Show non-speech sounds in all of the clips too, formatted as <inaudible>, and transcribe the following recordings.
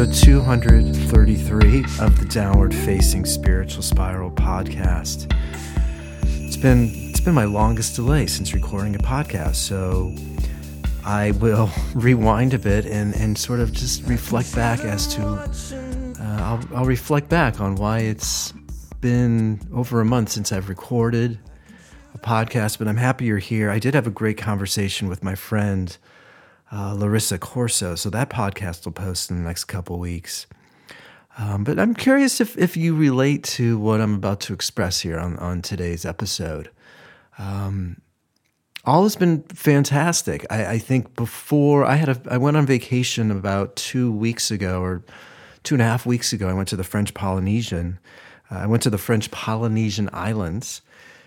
episode 233 of the Downward Facing Spiritual Spiral podcast. It's been it's been my longest delay since recording a podcast, so I will <laughs> rewind a bit and, and sort of just reflect back as to uh, I'll, I'll reflect back on why it's been over a month since I've recorded a podcast, but I'm happy you're here. I did have a great conversation with my friend uh, Larissa Corso. So that podcast will post in the next couple weeks. Um, but I'm curious if, if you relate to what I'm about to express here on, on today's episode. Um, all has been fantastic. I, I, think before I had a, I went on vacation about two weeks ago or two and a half weeks ago. I went to the French Polynesian. Uh, I went to the French Polynesian Islands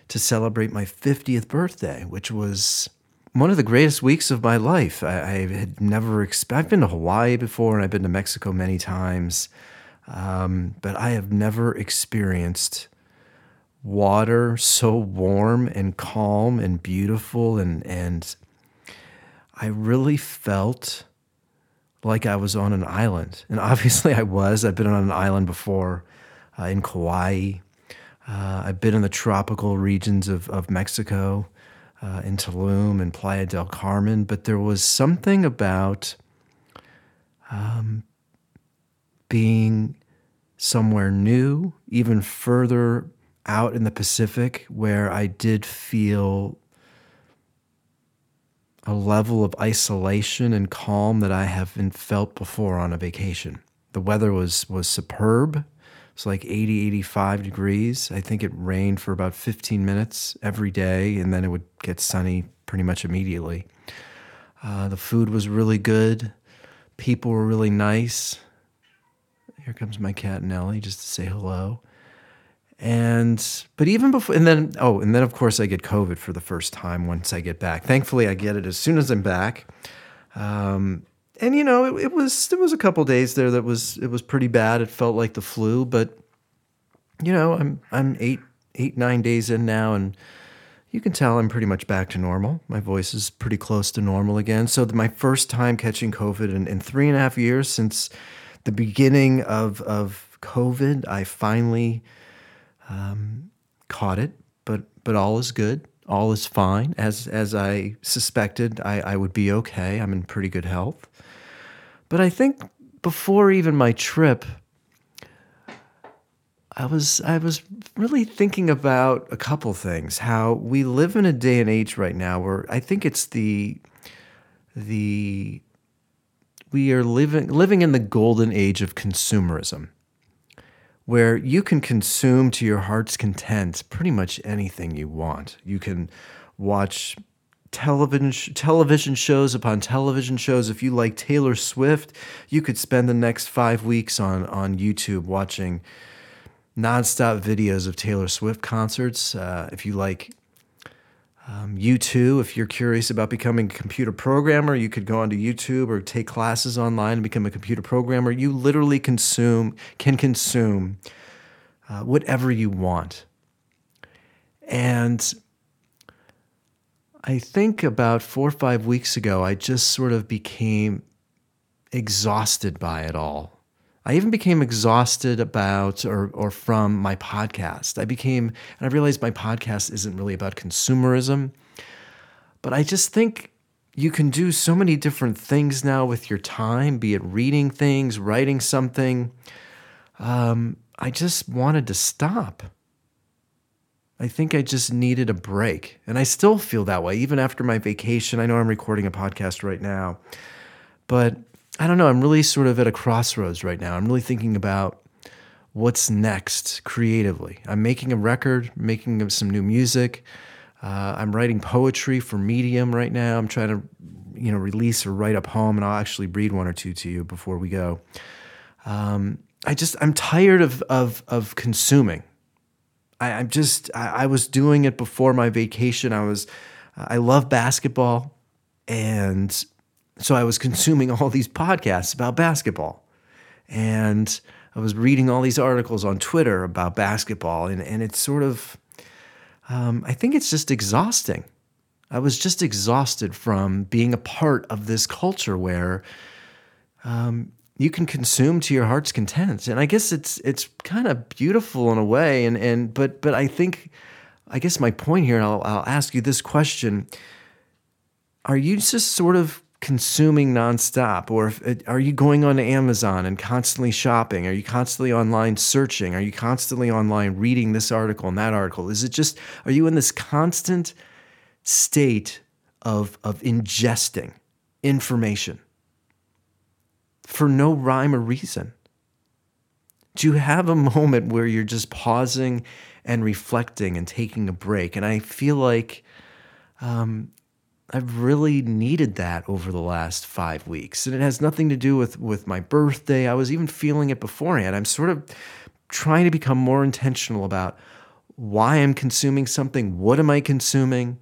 to celebrate my 50th birthday, which was one of the greatest weeks of my life. I, I had never expected. I've been to Hawaii before, and I've been to Mexico many times, um, but I have never experienced water so warm and calm and beautiful, and and I really felt like I was on an island. And <laughs> obviously, I was. I've been on an island before uh, in Kauai. Uh, I've been in the tropical regions of, of Mexico uh, in Tulum and Playa del Carmen, but there was something about um, being somewhere new, even further out in the Pacific, where I did feel a level of isolation and calm that I haven't felt before on a vacation. The weather was was superb. It's like 80, 85 degrees. I think it rained for about 15 minutes every day, and then it would get sunny pretty much immediately. Uh, the food was really good. People were really nice. Here comes my cat Nellie just to say hello. And but even before and then oh and then of course I get COVID for the first time once I get back. Thankfully I get it as soon as I'm back. Um, and you know, it, it was there was a couple days there that was it was pretty bad. It felt like the flu, but you know, I'm I'm eight eight nine days in now, and you can tell I'm pretty much back to normal. My voice is pretty close to normal again. So my first time catching COVID in, in three and a half years since the beginning of of COVID, I finally um, caught it. But but all is good. All is fine. As as I suspected, I, I would be okay. I'm in pretty good health. But I think before even my trip, I was I was really thinking about a couple things. How we live in a day and age right now where I think it's the the we are living living in the golden age of consumerism where you can consume to your heart's content pretty much anything you want. You can watch television television shows upon television shows. If you like Taylor Swift, you could spend the next five weeks on on YouTube watching nonstop videos of Taylor Swift concerts. Uh, if you like um, U2, if you're curious about becoming a computer programmer, you could go onto YouTube or take classes online and become a computer programmer. You literally consume can consume uh, whatever you want, and I think about four or five weeks ago, I just sort of became exhausted by it all. I even became exhausted about or, or from my podcast. I became, and I realized my podcast isn't really about consumerism, but I just think you can do so many different things now with your time, be it reading things, writing something. Um, I just wanted to stop. I think I just needed a break. And I still feel that way, even after my vacation. I know I'm recording a podcast right now, but I don't know. I'm really sort of at a crossroads right now. I'm really thinking about what's next creatively. I'm making a record, making some new music. Uh, I'm writing poetry for Medium right now. I'm trying to, you know, release or write a poem, and I'll actually read one or two to you before we go. Um, I just I'm tired of of of consuming. I, am just I, I, was doing it before my vacation. I was I love basketball, and so I was consuming all these podcasts about basketball, and I was reading all these articles on Twitter about basketball, and and it's sort of um, I think it's just exhausting. I was just exhausted from being a part of this culture where um, you can consume to your heart's content. And I guess it's it's kind of beautiful in a way. And and but but I think I guess my point here, and I'll, I'll ask you this question: Are you just sort of consuming nonstop, or if, uh, are you going on Amazon and constantly shopping? Are you constantly online searching? Are you constantly online reading this article and that article? Is it just are you in this constant state of of ingesting information? For no rhyme or reason? Do you have a moment where you're just pausing and reflecting and taking a break? And I feel like um, I've really needed that over the last five weeks. And it has nothing to do with, with my birthday. I was even feeling it beforehand. I'm sort of trying to become more intentional about why I'm consuming something. What am I consuming?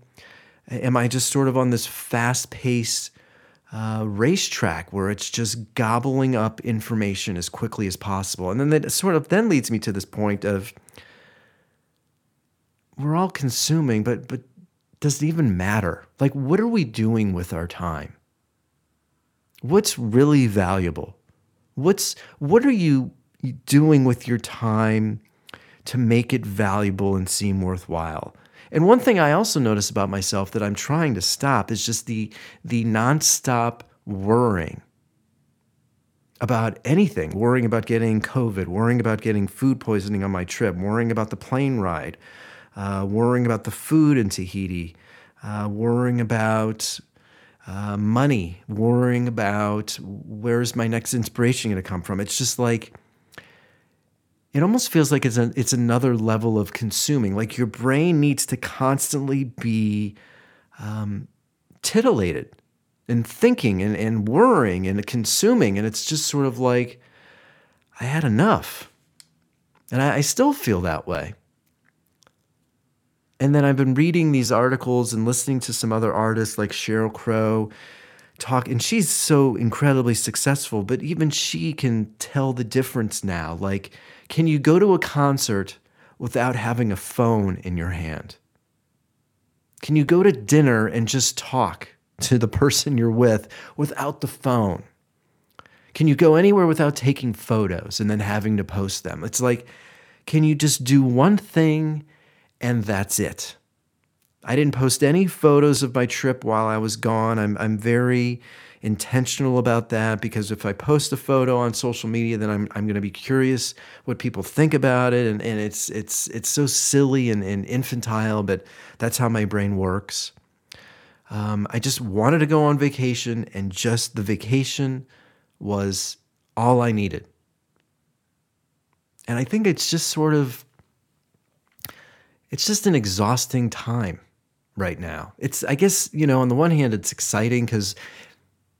Am I just sort of on this fast pace uh, racetrack where it's just gobbling up information as quickly as possible. And then that sort of then leads me to this point of we're all consuming, but but does it even matter? Like, what are we doing with our time? What's really valuable? What's what are you doing with your time to make it valuable and seem worthwhile? And one thing I also notice about myself that I'm trying to stop is just the the nonstop worrying about anything, worrying about getting COVID, worrying about getting food poisoning on my trip, worrying about the plane ride, uh, worrying about the food in Tahiti, uh, worrying about uh, money, worrying about where's my next inspiration going to come from. It's just like it almost feels like it's a, it's another level of consuming. Like your brain needs to constantly be um, titillated and thinking and, and worrying and consuming. And it's just sort of like, I had enough. And I, I still feel that way. And then I've been reading these articles and listening to some other artists like Sheryl Crow talk and she's so incredibly successful but even she can tell the difference now like can you go to a concert without having a phone in your hand? Can you go to dinner and just talk to the person you're with without the phone? Can you go anywhere without taking photos and then having to post them? It's like, can you just do one thing and that's it? I didn't post any photos of my trip while I was gone. I'm, I'm very intentional about that because if I post a photo on social media, then I'm, I'm going to be curious what people think about it. And, and it's, it's, it's so silly and, and infantile, but that's how my brain works. Um, I just wanted to go on vacation, and just the vacation was all I needed. And I think it's just sort of, it's just an exhausting time right now. It's, I guess, you know, on the one hand, it's exciting because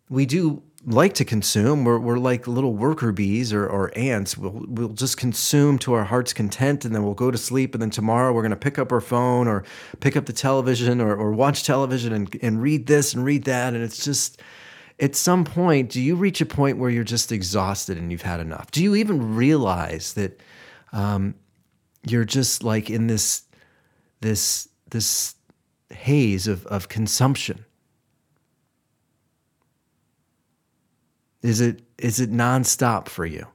we do like to consume. We're, we're like little worker bees or, or ants. We'll, we'll just consume to our heart's content and then we'll go to sleep. And then tomorrow we're going to pick up our phone or pick up the television or, or watch television and, and read this and read that. And it's just, at some point, do you reach a point where you're just exhausted and you've had enough? Do you even realize that um, you're just like in this, this, this haze of, of consumption? Is it is it nonstop for you?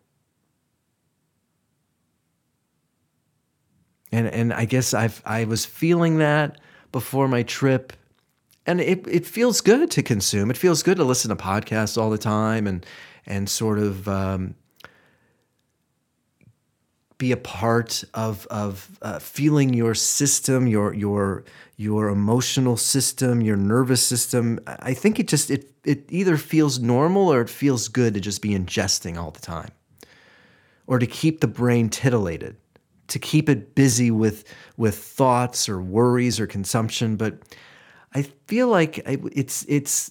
And and I guess I've I was feeling that before my trip. And it, it feels good to consume. It feels good to listen to podcasts all the time and and sort of um, be a part of of uh, feeling your system, your your your emotional system, your nervous system. I think it just it it either feels normal or it feels good to just be ingesting all the time, or to keep the brain titillated, to keep it busy with with thoughts or worries or consumption. But I feel like it's it's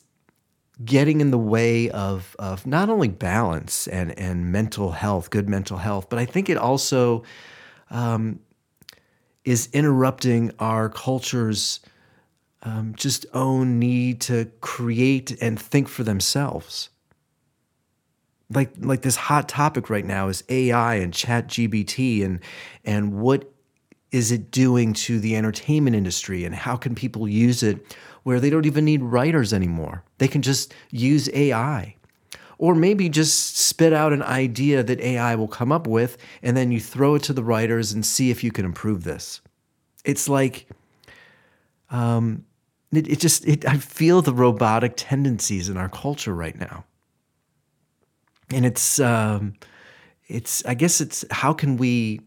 getting in the way of of not only balance and and mental health, good mental health, but I think it also um, is interrupting our culture's um, just own need to create and think for themselves. Like like this hot topic right now is AI and Chat GBT and and what is it doing to the entertainment industry and how can people use it where they don't even need writers anymore. They can just use AI. or maybe just spit out an idea that AI will come up with, and then you throw it to the writers and see if you can improve this. It's like, um, it, it just, it, I feel the robotic tendencies in our culture right now. And it's, um, it's, I guess it's, how can we,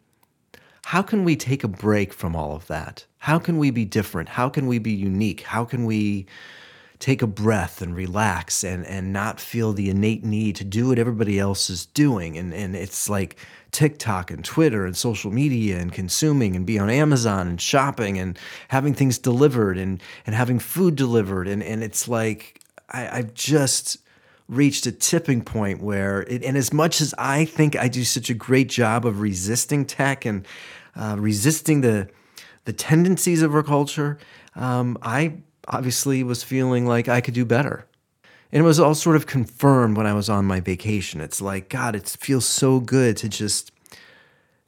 how can we take a break from all of that? How can we be different? How can we be unique? How can we, take a breath and relax and and not feel the innate need to do what everybody else is doing and and it's like TikTok and Twitter and social media and consuming and be on Amazon and shopping and having things delivered and and having food delivered and and it's like I, I've just reached a tipping point where it, and as much as I think I do such a great job of resisting tech and uh, resisting the the tendencies of our culture, um, I obviously was feeling like I could do better. And it was all sort of confirmed when I was on my vacation. It's like, God, it feels so good to just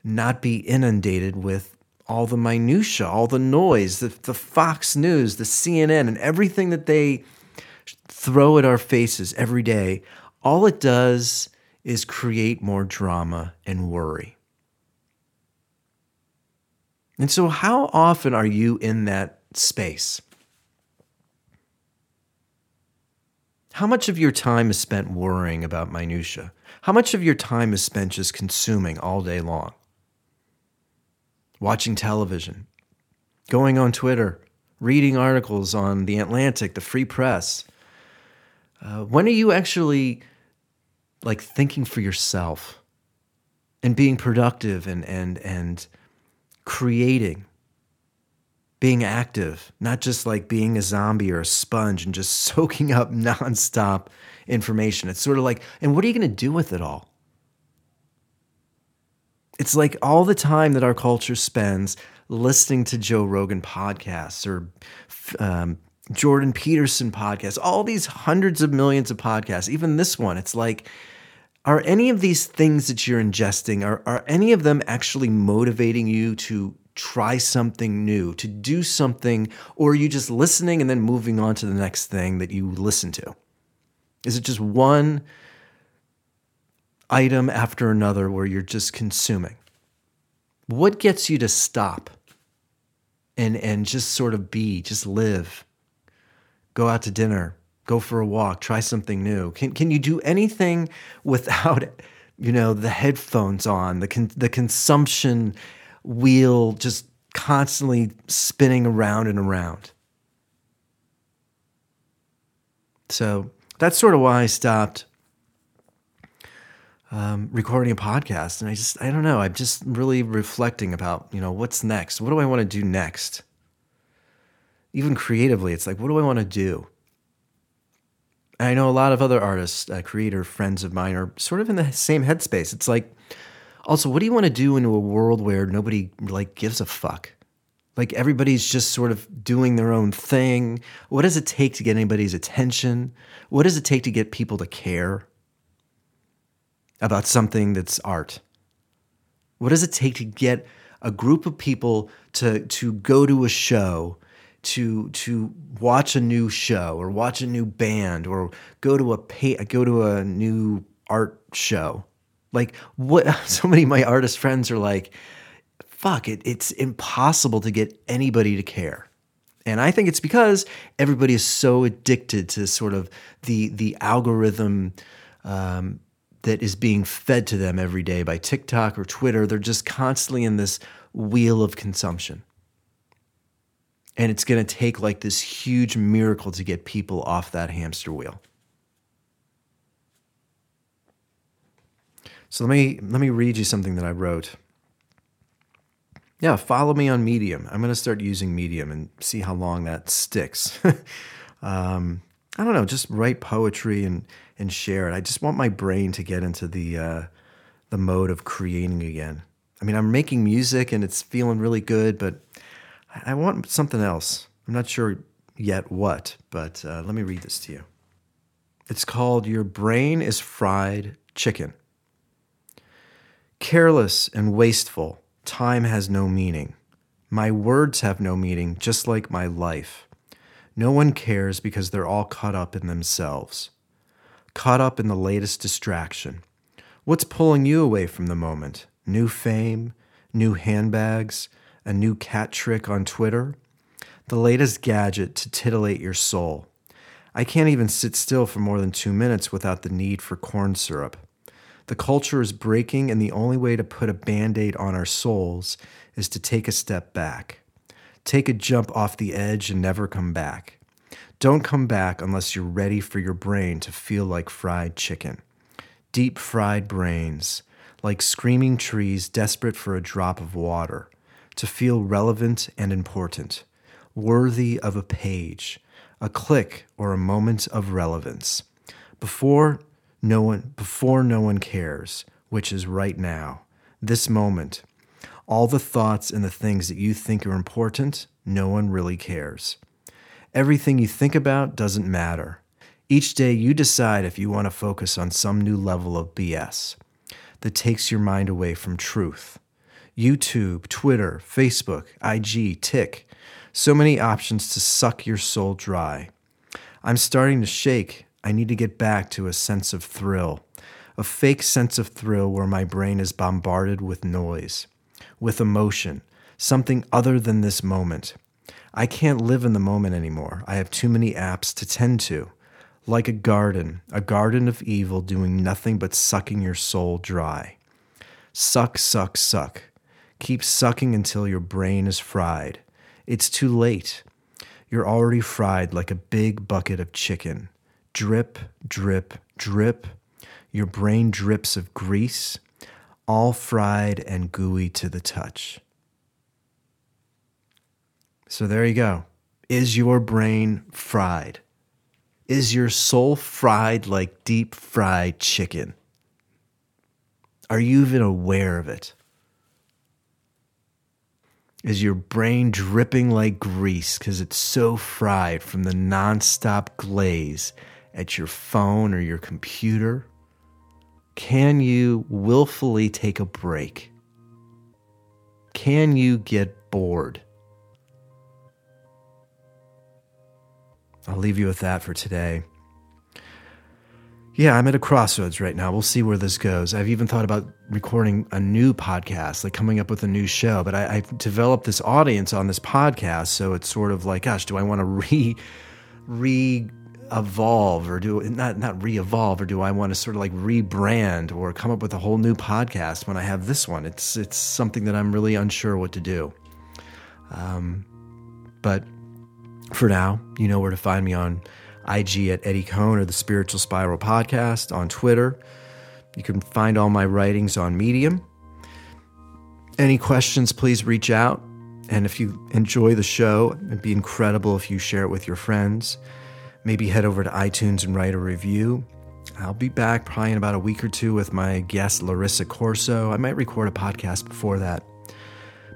not be inundated with all the minutia, all the noise, the, the Fox News, the CNN, and everything that they throw at our faces every day. All it does is create more drama and worry. And so, how often are you in that space? How much of your time is spent worrying about minutia? How much of your time is spent just consuming all day long? Watching television, going on Twitter, reading articles on The Atlantic, the Free Press. Uh, when are you actually like thinking for yourself and being productive and and and creating being active, not just like being a zombie or a sponge and just <laughs> soaking up nonstop information. It's sort of like, and what are you going to do with it all? It's like all the time that our culture spends listening to Joe Rogan podcasts or um, Jordan Peterson podcasts, all these hundreds of millions of podcasts, even this one. It's like, are any of these things that you're ingesting, are, are any of them actually motivating you to try something new, to do something, or are you just listening and then moving on to the next thing that you listen to? Is it just one item after another where you're just consuming? What gets you to stop and, and just sort of be, just live, go out to dinner, go for a walk, try something new? Can, can you do anything without, you know, the headphones on, the, con- the consumption wheel just constantly spinning around and around. So that's sort of why I stopped um, recording a podcast. And I just, I don't know, I'm just really reflecting about, you know, what's next? What do I want to do next? Even creatively, it's like, what do I want to do? And I know a lot of other artists, uh, creator friends of mine are sort of in the same headspace. It's like, also, what do you want to do into a world where nobody like gives a fuck? Like everybody's just sort of doing their own thing. What does it take to get anybody's attention? What does it take to get people to care about something that's art? What does it take to get a group of people to to go to a show, to to watch a new show or watch a new band or go to a pay, go to a new art show? Like what <laughs> so many of my artist friends are like, fuck it, it's impossible to get anybody to care. And I think it's because everybody is so addicted to sort of the the algorithm um, that is being fed to them every day by TikTok or Twitter. They're just constantly in this wheel of consumption. And it's going to take like this huge miracle to get people off that hamster wheel. So let me let me read you something that I wrote. Yeah, follow me on Medium. I'm going to start using Medium and see how long that sticks. <laughs> um, I don't know, just write poetry and and share it. I just want my brain to get into the uh, the mode of creating again. I mean, I'm making music and it's feeling really good, but I want something else. I'm not sure yet what, but uh, let me read this to you. It's called Your Brain is Fried Chicken. Careless and wasteful, time has no meaning. My words have no meaning, just like my life. No one cares because they're all caught up in themselves. caught up in the latest distraction. What's pulling you away from the moment? New fame, new handbags, a new cat trick on Twitter, the latest gadget to titillate your soul. I can't even sit still for more than two minutes without the need for corn syrup. The culture is breaking, and the only way to put a band aid on our souls is to take a step back. Take a jump off the edge and never come back. Don't come back unless you're ready for your brain to feel like fried chicken. Deep fried brains, like screaming trees desperate for a drop of water, to feel relevant and important, worthy of a page, a click, or a moment of relevance. Before no one, before no one cares, which is right now, this moment, all the thoughts and the things that you think are important, no one really cares. Everything you think about doesn't matter. Each day you decide if you want to focus on some new level of BS that takes your mind away from truth. YouTube, Twitter, Facebook, IG, Tick, so many options to suck your soul dry. I'm starting to shake. I need to get back to a sense of thrill, a fake sense of thrill where my brain is bombarded with noise, with emotion, something other than this moment. I can't live in the moment anymore. I have too many apps to tend to. Like a garden, a garden of evil doing nothing but sucking your soul dry. Suck, suck, suck. Keep sucking until your brain is fried. It's too late. You're already fried like a big bucket of chicken. Drip, drip, drip. Your brain drips of grease, all fried and gooey to the touch. So there you go. Is your brain fried? Is your soul fried like deep fried chicken? Are you even aware of it? Is your brain dripping like grease because it's so fried from the nonstop glaze at your phone or your computer? Can you willfully take a break? Can you get bored? I'll leave you with that for today. Yeah, I'm at a crossroads right now. We'll see where this goes. I've even thought about recording a new podcast, like coming up with a new show. But I, have developed this audience on this podcast, so it's sort of like, gosh, do I want to <laughs> re re evolve or do not not re evolve or do I want to sort of like rebrand or come up with a whole new podcast when I have this one? It's it's something that I'm really unsure what to do. Um, but for now, you know where to find me on IG at Eddie Cohn or the Spiritual Spiral Podcast, on Twitter. You can find all my writings on Medium. Any questions, please reach out. And if you enjoy the show, it'd be incredible if you share it with your friends. Maybe head over to iTunes and write a review. I'll be back probably in about a week or two with my guest, Larissa Corso. I might record a podcast before that.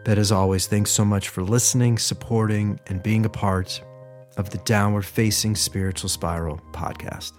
But as always, thanks so much for listening, supporting, and being a part of the Downward Facing Spiritual Spiral podcast.